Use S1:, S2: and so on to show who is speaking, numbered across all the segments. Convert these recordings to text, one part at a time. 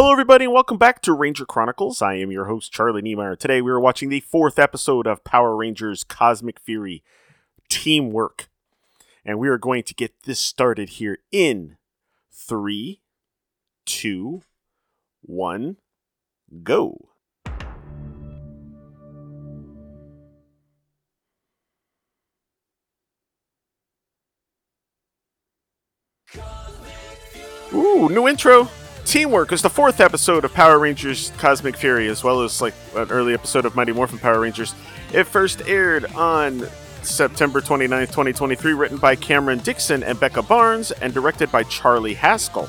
S1: Hello, everybody, and welcome back to Ranger Chronicles. I am your host, Charlie Niemeyer. Today, we are watching the fourth episode of Power Rangers Cosmic Fury Teamwork. And we are going to get this started here in three, two, one, go. Ooh, new intro. Teamwork is the fourth episode of Power Rangers Cosmic Fury, as well as like an early episode of Mighty Morphin Power Rangers. It first aired on September 29th, 2023, written by Cameron Dixon and Becca Barnes, and directed by Charlie Haskell.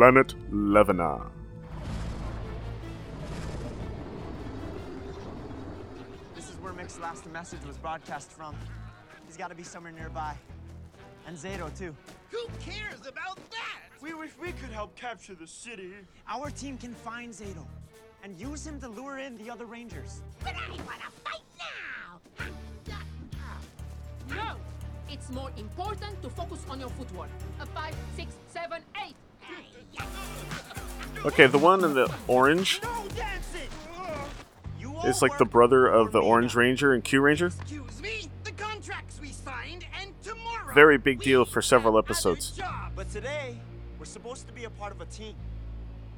S1: Planet Levvina.
S2: This is where Mick's last message was broadcast from. He's got to be somewhere nearby. And Zayto, too.
S3: Who cares about that?
S2: We wish we could help capture the city. Our team can find Zayto and use him to lure in the other Rangers.
S3: But I want to fight now!
S4: No! It's more important to focus on your footwork. A five, six, seven, eight.
S1: Okay, the one in the orange
S2: No dancing! You all
S1: is like the brother of the Orange. Ranger and Kyuranger.
S3: Excuse me, the contracts we signed, and tomorrow.
S1: Very big deal for several episodes.
S2: But today, we're supposed to be a part of a team.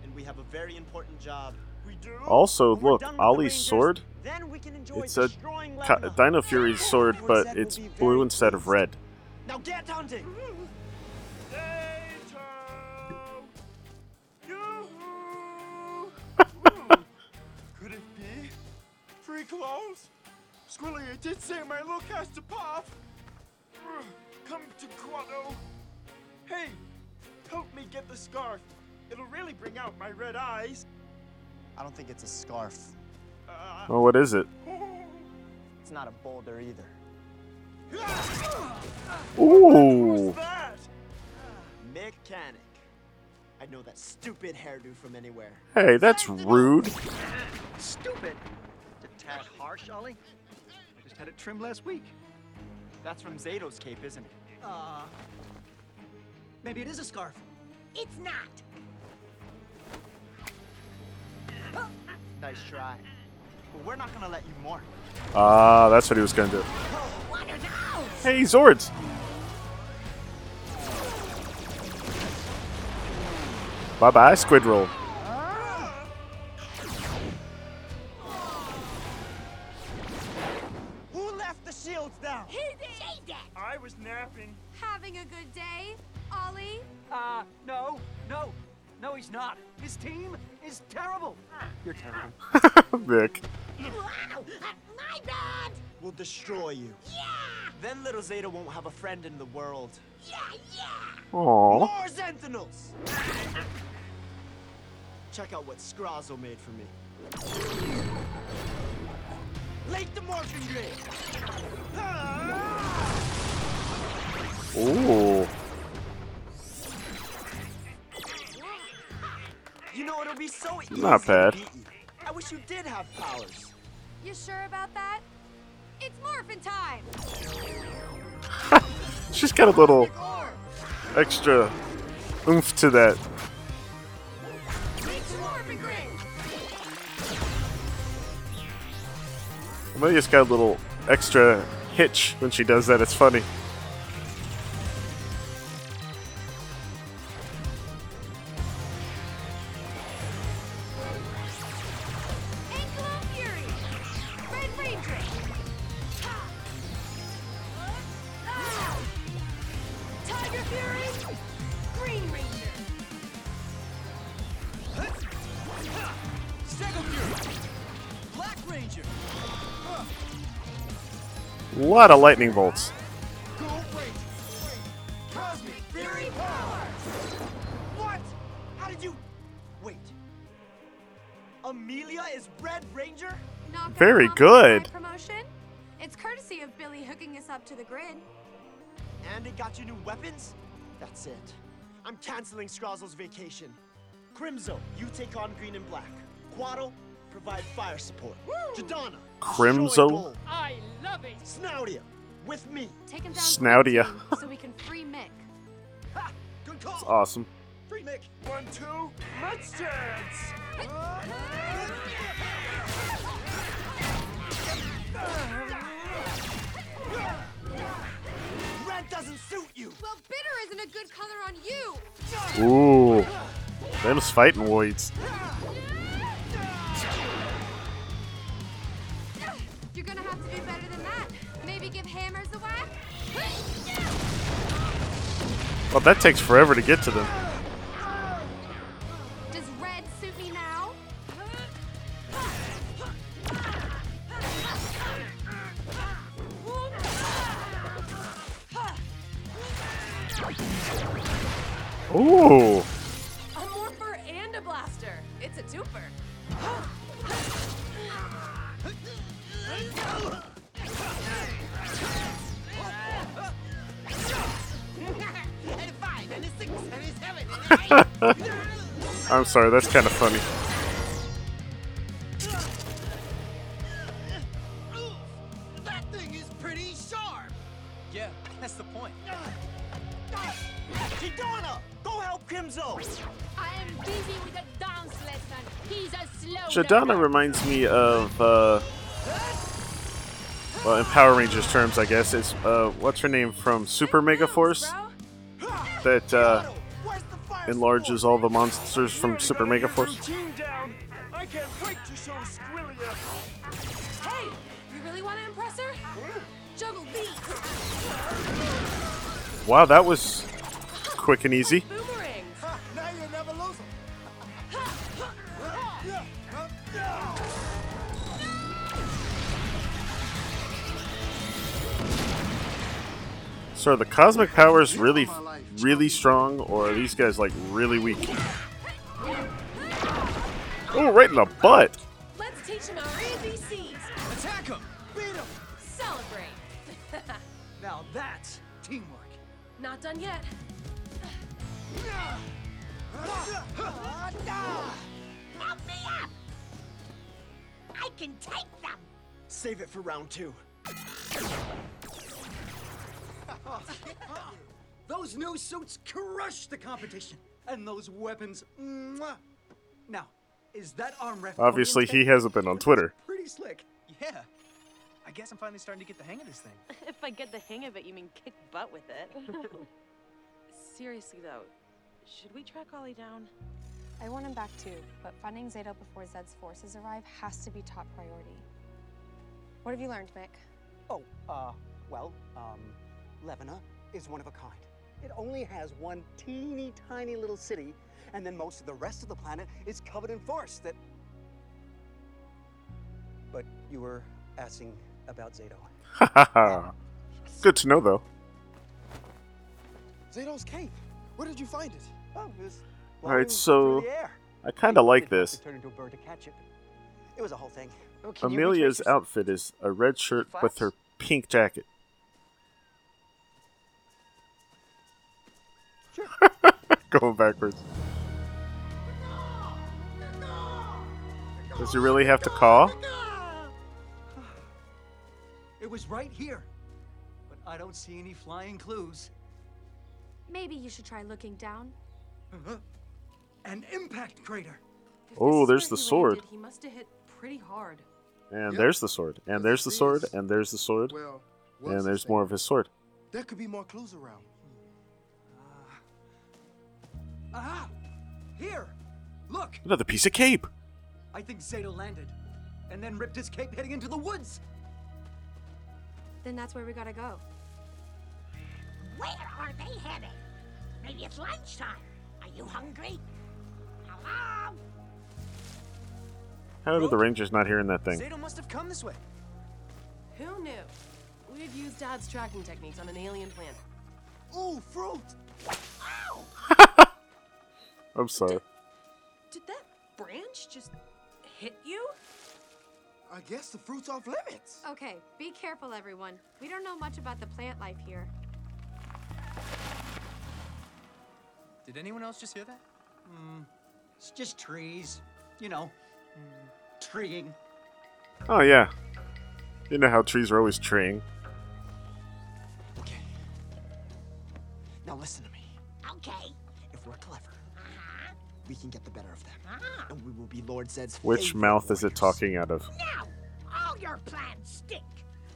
S2: And we have a very important job. We do?
S1: Also,
S2: When
S1: look,
S2: done with the
S1: Ollie's
S2: Rangers,
S1: sword.
S2: Then we can enjoy
S1: It's a Ka- Dino Fury's sword, but it's blue instead of red.
S2: Now get hunting!
S5: Free clothes? Squilly, I did say my look has to pop. Come to Quado. Hey, help me get the scarf. It'll really bring out my red eyes.
S2: I don't think it's a scarf.
S5: Uh,
S1: Oh, what is it?
S2: It's not a boulder either.
S1: Ooh.
S5: that?
S2: Mick Kanic. I know that stupid hairdo from anywhere.
S1: Hey, that's rude.
S6: Stupid. It's a tad harsh, Ollie. I just had it trimmed last week.
S2: That's from Zayto's cape, isn't it?
S6: Uh, maybe it is a scarf.
S3: It's not.
S2: Nice try. But we're not gonna let you more.
S1: Ah, that's what he was gonna do.
S3: What?
S1: Hey, Zords. Bye bye, Squid Roll. Vic.
S3: Wow. My bad.
S2: We'll destroy you.
S3: Yeah.
S2: Then little Zeta won't have a friend in the world.
S3: Yeah. Yeah.
S1: Aww.
S2: More Sentinels! Check out what Scrazzo made for me. Late the Morphin Grid!
S1: Ooh.
S2: You know, it'll be so easy
S1: Not bad.
S2: To beat you. I wish you did have powers.
S7: You sure about that? It's morphin' time!
S1: She's got a little extra oomph to that.
S7: It's morphin' grid!
S1: Amelia's got a little extra hitch when she does that. It's funny. A lot of lightning bolts.
S5: Go Ranger. Cosmic Fury Power.
S2: What? How did you. Wait. Amelia is Red Ranger?
S7: Knockout
S1: Very good.
S7: Promotion? It's courtesy of Billy hooking us up to the grid.
S2: And it got you new weapons? That's it. I'm canceling Scrazzo's vacation. Crimzo, you take on green and black. Quaddle, provide fire support. Jadana,
S1: Crimzo?
S4: I love it.
S2: Snoutia, with me.
S7: Take him down
S1: Snoutia.
S7: quarantine so we can free Mick.
S2: Ha! Good call.
S1: It's awesome.
S2: Free Mick.
S5: One, two, let's dance!
S2: Red doesn't suit you.
S7: Well, bitter isn't a good color on you.
S1: Ooh. Them's fighting voids. Well, that takes forever to get to them. I'm sorry, that's kind of funny.
S3: Oof, that thing is pretty sharp.
S6: Yeah, that's the point.
S2: Jadana, go help Crimzo.
S4: I am busy with a dance lesson. He's a slow Jadana
S1: reminds me of, uh, well, in Power Rangers terms, I guess, it's, uh, what's her name from Super Mega Force? That, uh,
S2: Where's the fire
S1: enlarges all the monsters from Super Mega Force.
S5: I can't wait to show Squillia!
S4: Hey, you really want to impress her? Juggle beats.
S1: Wow, that was quick and easy. So the cosmic powers really, really strong, or are these guys like really weak? Oh, right in the butt.
S4: Let's teach him our ABCs.
S6: Attack him!
S5: Beat him!
S4: Celebrate.
S6: Now that's teamwork.
S4: Not done yet.
S3: Help me up. I can take them.
S2: Save it for round two.
S6: Those new suits crush the competition. And those weapons, mwah. Now, is that arm ref?
S1: Obviously, he hasn't been on Twitter.
S6: Pretty slick.
S8: Yeah. I guess I'm finally starting to get the hang of this thing.
S9: If I get the hang of it, you mean kick butt with it. Seriously though, should we track Ollie down?
S10: I want him back too, but finding Zayto before Zedd's forces arrive has to be top priority. What have you learned, Mick?
S11: Oh, uh, well, um, Levvina is one of a kind. It only has one teeny tiny little city, and then most of the rest of the planet is covered in forest that. But you were asking about Zayto.
S1: Good to know, though.
S5: Zayto's cape. Where did you find it?
S11: Oh, it was
S1: All right, so
S11: through the air.
S1: I kind of like this.
S11: Turn into a bird to catch it. It was a whole thing.
S5: Oh, can you retrace
S1: Amelia's outfit is a red shirt with her pink jacket. Going backwards. Does he really have to call?
S6: It was right here. But I don't see any flying clues.
S7: Maybe you should try looking down. Uh-huh.
S6: An impact crater.
S1: Oh, there's the sword.
S4: He must have hit pretty hard.
S1: And
S5: Yep.
S1: there's the sword. And there's the sword. And there's the sword.
S5: Well,
S1: And there's more of his sword.
S5: There could be more clues around.
S6: Aha! Here! Look!
S1: Another piece of cape.
S6: I think Zayto landed. And then ripped his cape heading into the woods.
S7: Then that's where we gotta go.
S3: Where are they headed? Maybe it's lunchtime. Are you hungry? Hello?
S1: How are the Rangers not hearing that thing?
S8: Zayto must have come this way.
S4: Who knew? We've used Dad's tracking techniques on an alien planet.
S5: Ooh, fruit! Oh!
S1: I'm sorry.
S4: Did that branch just hit you?
S5: I guess the fruit's off limits.
S7: Okay, be careful, everyone. We don't know much about the plant life here.
S8: Did anyone else just hear that?
S6: Hmm, it's just trees. You know, treeing.
S1: Oh yeah. You know how trees are always treeing.
S2: Be Lord Zedd's
S1: Which
S2: favorite
S1: mouth is it talking out of?
S3: Now, all your plans stink.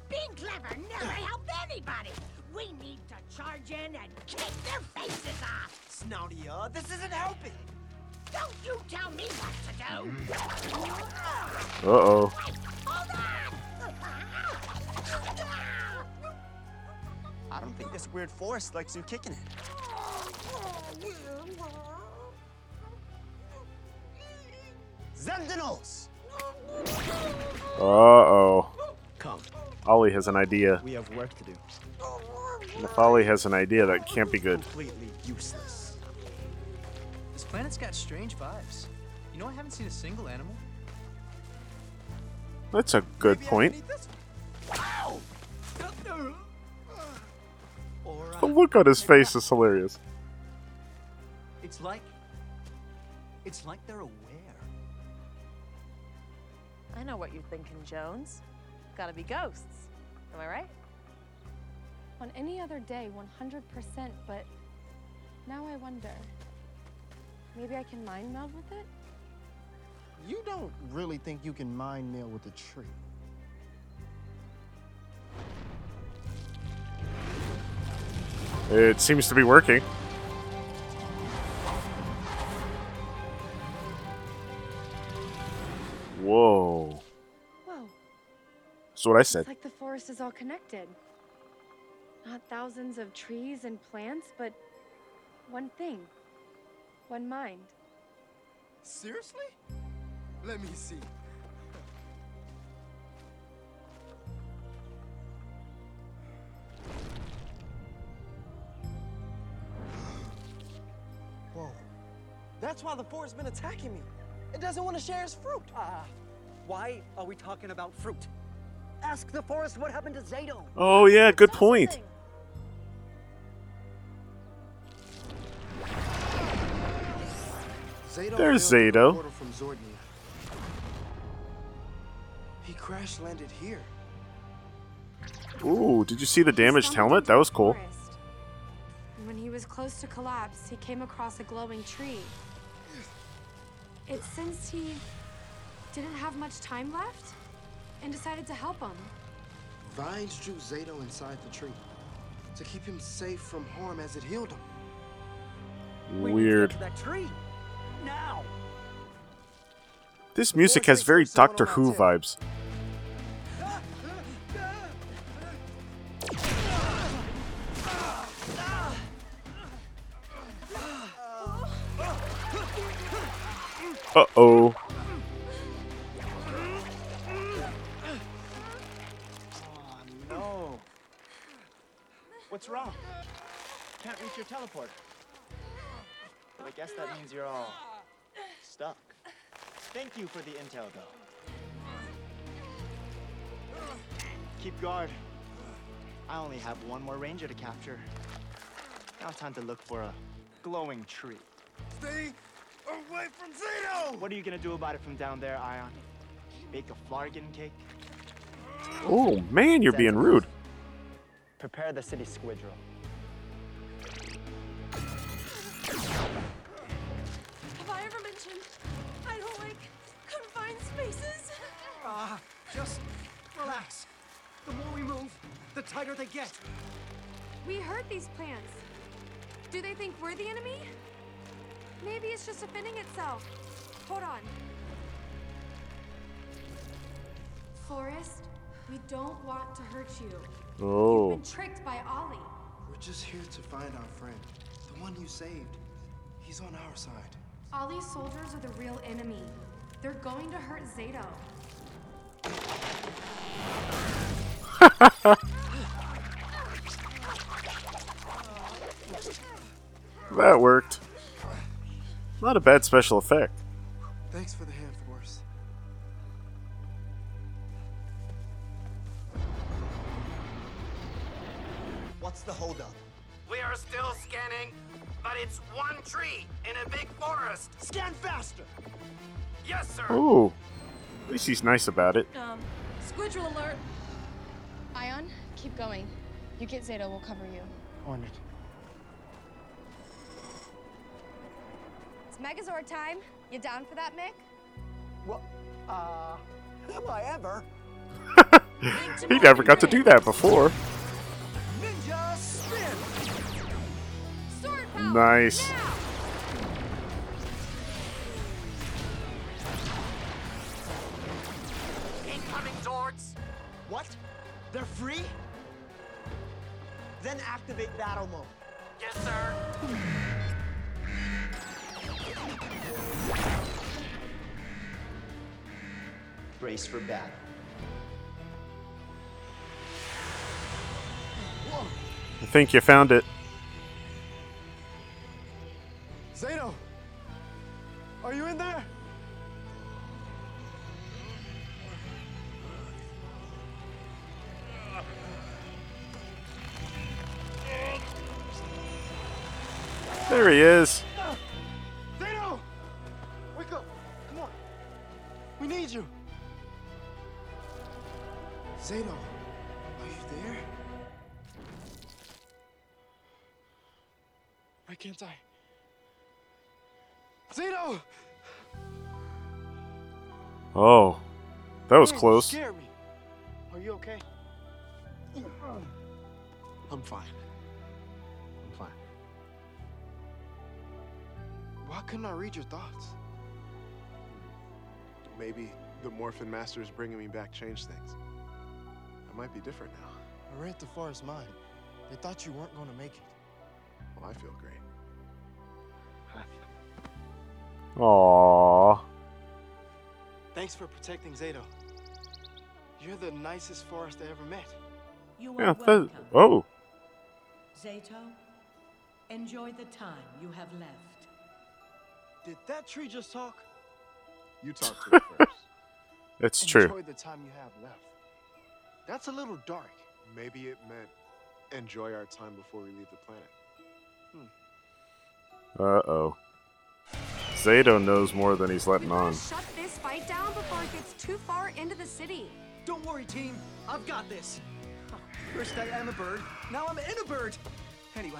S3: Being clever never helped anybody. We need to charge in and kick their faces off.
S2: Snouty, uh, this isn't helping.
S3: Don't you tell me what to do.
S1: Uh oh.
S3: Hold
S2: I don't think this weird forest likes you kicking it. Sentinels!
S1: Uh oh.
S2: Come.
S1: Ollie has an idea.
S2: We have work to do.
S1: And if Ollie has an idea, that can't be good.
S2: Completely useless.
S8: This planet's got strange vibes. You know, I haven't seen a single animal.
S1: That's a good point. The look on his face is hilarious.
S6: It's like. It's like they're aware.
S9: I know what you're thinking, Jones. Gotta be ghosts. Am I right?
S10: On any other day, 100%, but now I wonder. Maybe I can mind meld with it?
S12: You don't really think you can mind meld with a tree.
S1: It seems to be working. That's what I said.
S10: It's like the forest is all connected. Not thousands of trees and plants, but one thing. One mind.
S5: Seriously? Let me see.
S11: Whoa. That's why the forest's been attacking me. It doesn't want to share its fruit.
S6: Ah, why are we talking about fruit?
S11: Ask the forest what happened to Zayto.
S1: Oh, yeah, good point.
S12: Zayto
S1: There's
S12: failed Zayto. from Zordnia. He crash landed here.
S1: Ooh, did you see the damaged helmet? That was cool.
S10: When he was close to collapse, he came across a glowing tree. It sensed he didn't have much time left and decided to help him.
S12: Vines drew Zayto inside the tree to keep him safe from harm as it healed him.
S1: Weird.
S6: That tree. Now.
S1: This music has very Doctor Who vibes. Uh oh.
S2: What's wrong? Can't reach your teleport. Well, I guess that means you're all stuck. Thank you for the intel, though. Keep guard. I only have one more ranger to capture. Now it's time to look for a glowing tree.
S5: Stay away from Zeno!
S2: What are you gonna do about it from down there, Aiyon? Bake a flargon cake?
S1: Oh man, you're being rude.
S2: Prepare the city squidrel.
S7: Have I ever mentioned I don't like confined spaces?
S6: Ah, just relax. The more we move, the tighter they get.
S10: We hurt these plants. Do they think we're the enemy? Maybe it's just defending itself. Hold on. Forest, we don't want to hurt you.
S1: Oh.
S10: You've been tricked by Ollie.
S12: We're just here to find our friend, the one you saved. He's on our side.
S10: Ollie's soldiers are the real enemy. They're going to hurt Zayto.
S1: That worked. Not a bad special effect.
S2: What's the holdup?
S13: We are still scanning, but it's one tree in a big forest.
S2: Scan faster!
S13: Yes, sir.
S1: Ooh. At least he's nice about it.
S7: Um, Squidrow alert.
S14: Aiyon, keep going. You get Zeta, we'll cover you.
S2: On it.
S10: It's Megazord time. You down for that, Mick?
S11: Well, uh, am I ever?
S1: he never got to do that before. Nice.
S13: Incoming Zords.
S2: What? They're free? Then activate battle mode.
S13: Yes, sir.
S2: Brace for battle.
S1: I think you found it.
S5: Are you in there?
S1: There he is.
S5: Zayto! Wake up! Come on! We need you!
S12: Zeno, are you there?
S5: Why can't I? Zayto!
S1: Oh. That was
S5: Man, you
S1: close.
S5: scared me. Are you okay?
S12: I'm fine. I'm fine.
S5: Why couldn't I read your thoughts?
S12: Maybe the Morphin Masters bringing me back changed things. I might be different now.
S5: I read the forest mind. They thought you weren't going to make it.
S12: Well, I feel great.
S1: Aww.
S5: Thanks for protecting Zayto. You're the nicest forest I ever met.
S3: You
S1: Yeah,
S3: are
S1: that,
S3: welcome.
S1: oh.
S3: Zayto, enjoy the time you have left.
S5: Did that tree just talk?
S12: You talk to it first.
S1: It's true.
S5: Enjoy the time you have left. That's a little dark.
S12: Maybe it meant enjoy our time before we leave the planet. Hmm.
S1: Uh oh. Zayto knows more than he's letting on.
S10: Shut this fight down before it gets too far into the city.
S6: Don't worry, team. I've got this. First I am a bird, now I'm in a bird. Anyway,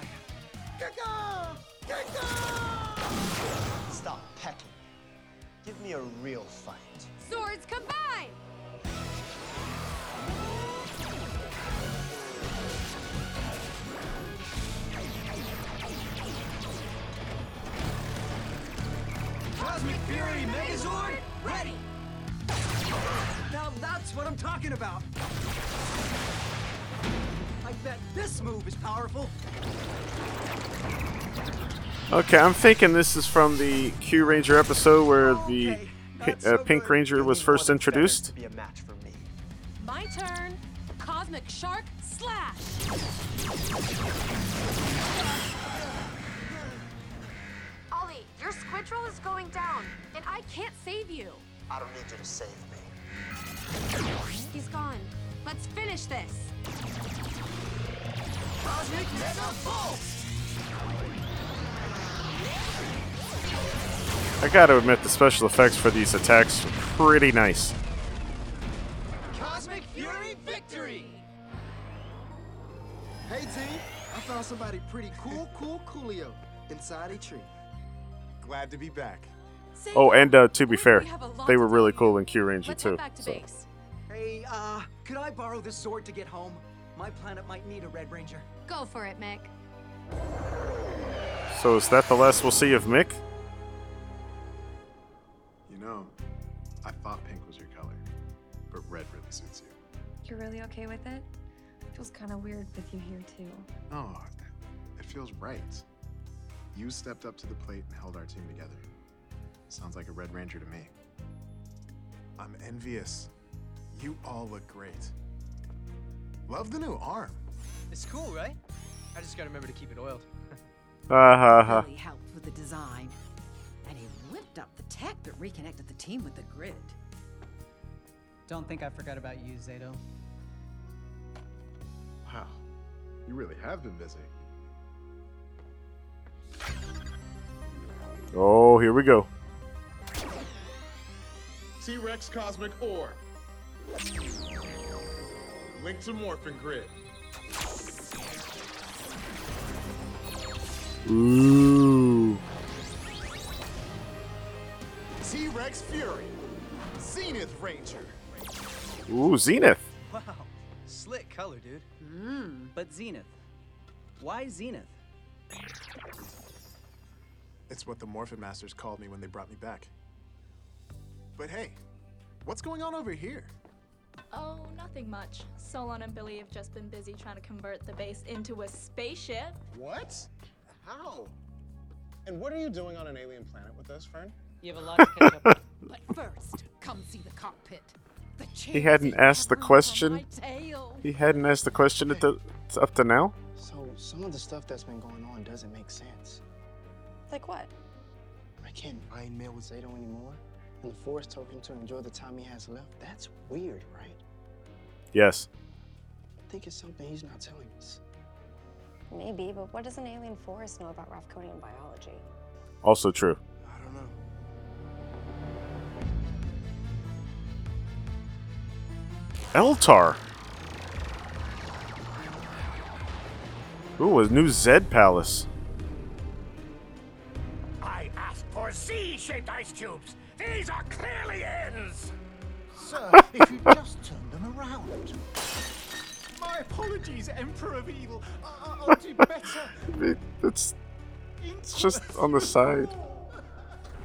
S2: Stop pecking. Give me a real fight.
S10: Swords combine!
S6: Cosmic Megazord, ready! Now that's what I'm talking about. I bet this move is powerful.
S1: Okay, I'm thinking this is from the Kyuranger episode where the Pi- uh, Pink Ranger was first introduced.
S2: Be a match for me.
S4: My turn. Cosmic Shark Slash.
S10: Ollie, your Squidrow is going down, and I can't save you.
S2: I don't need you to save me.
S10: He's gone. Let's finish this.
S6: Cosmic Mega Pulse!
S1: I gotta admit, the special effects for these attacks are pretty nice.
S6: Cosmic Fury Victory!
S12: Hey, team! I found somebody pretty cool, cool, coolio inside a tree. Glad to be back.
S1: Oh, and uh, to be fair, they were really cool in
S4: Kyuranger
S1: too.
S4: back to
S1: so.
S4: base.
S6: Hey, uh, could I borrow this sword to get home? My planet might need a Red Ranger.
S10: Go for it, Mick.
S1: so is that the last we'll see of Mick?
S12: You know, I thought pink was your color, but red really suits you.
S14: You're really okay with it? Feels kind of weird with you here too.
S12: No, it feels right. You stepped up to the plate and held our team together. Sounds like a Red Ranger to me. I'm envious. You all look great. Love the new arm.
S8: It's cool, right? I just gotta remember to keep it oiled.
S1: Ha ha ha.
S3: Really helped with the design. And he whipped up the tech that reconnected the team with the grid.
S8: Don't think I forgot about you, Zayto.
S12: Wow, you really have been busy.
S1: Oh, here we go.
S5: T-Rex Cosmic Orb. Link to Morphin Grid.
S1: Ooh.
S5: T-Rex Fury. Zenith Ranger.
S1: Ooh, Zenith.
S8: Wow, slick color, dude. Mmm, but Zenith. Why Zenith?
S12: It's what the Morphin Masters called me when they brought me back. But hey, what's going on over here?
S15: Oh, nothing much. Solon and Billy have just been busy trying to convert the base into a spaceship.
S16: What? How? And what are you doing on an alien planet with us, Fern?
S4: You have a lot to catch up on.
S3: But first, come see the cockpit. The
S1: He hadn't asked the question. He hadn't asked the question at the, up to now.
S2: So, some of the stuff that's been going on doesn't make sense.
S14: Like what?
S2: I can't mind mail with Zayto anymore. And the Forest told him to enjoy the time he has left. That's weird, right?
S1: Yes.
S2: I think it's something he's not telling us.
S14: Maybe, but what does an alien forest know about Rafkonian biology?
S1: Also true.
S2: I don't know.
S1: Eltar. Ooh, a new Zedd Palace.
S17: Asked for Z-shaped ice cubes. These are clearly ends.
S5: Sir, if you just turn them around. My apologies, Emperor of Evil. I- I'll do better.
S1: It's, it's just on the side.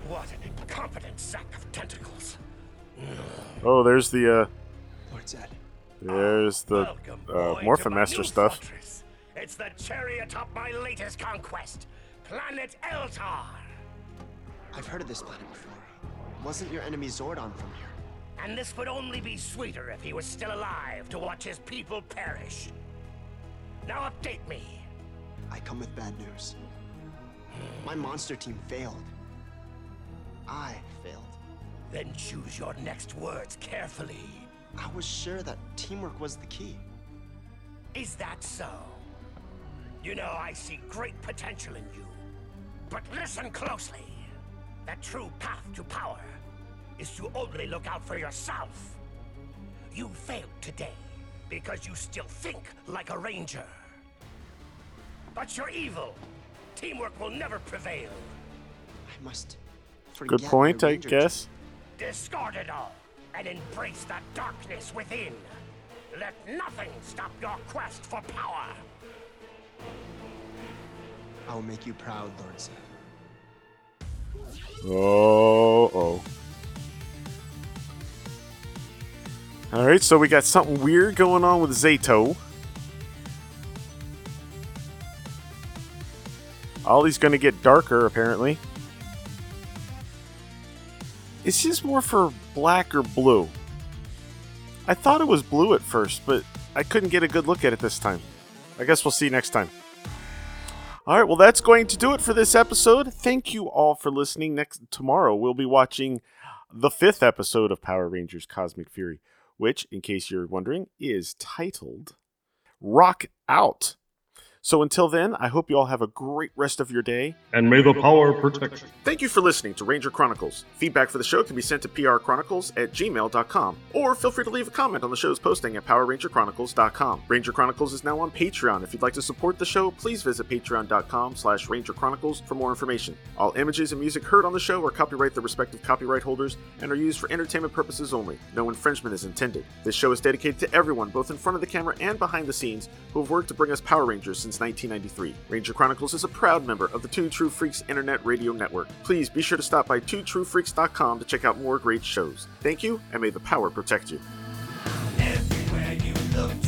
S17: What an incompetent sack of tentacles.
S1: Oh, there's the uh,
S2: What's that?
S1: there's the
S17: Welcome,
S1: uh,
S17: boy,
S1: Morphin Master stuff.
S17: fortress. It's the cherry atop my latest conquest, planet Eltar.
S2: I've heard of this planet before. Wasn't your enemy Zordon from here?
S17: And this would only be sweeter if he was still alive to watch his people perish. Now update me.
S2: I come with bad news. My monster team failed. I failed.
S17: Then choose your next words carefully.
S2: I was sure that teamwork was the key.
S17: Is that so? You know, I see great potential in you. But listen closely. The true path to power is to only look out for yourself. You failed today because you still think like a ranger. But you're evil. Teamwork will never prevail.
S2: I must.
S1: Good point, I guess.
S17: Discard it all and embrace the darkness within. Let nothing stop your quest for power.
S2: I will make you proud, Lord Zedd.
S1: Oh, oh. All right, so we got something weird going on with Zayto. Ollie's going to get darker, apparently. Is his more for black or blue? I thought it was blue at first, but I couldn't get a good look at it this time. I guess we'll see next time. All right, well, that's going to do it for this episode. Thank you all for listening. Next tomorrow, we'll be watching the fifth episode of Power Rangers Cosmic Fury, which, in case you're wondering, is titled Rock Out. So until then, I hope you all have a great rest of your day.
S18: And may the power protect you.
S1: Thank you for listening to Ranger Chronicles. Feedback for the show can be sent to prchronicles at gmail.com, or feel free to leave a comment on the show's posting at powerrangerchronicles.com. Ranger Chronicles is now on Patreon. If you'd like to support the show, please visit patreon.com slash rangerchronicles for more information. All images and music heard on the show are copyright the respective copyright holders and are used for entertainment purposes only. No infringement is intended. This show is dedicated to everyone, both in front of the camera and behind the scenes, who have worked to bring us Power Rangers since 1993. Ranger Chronicles is a proud member of the Two True Freaks Internet Radio Network. Please be sure to stop by twotruefreaks.com to check out more great shows. Thank you, and may the power protect you.
S19: Everywhere you look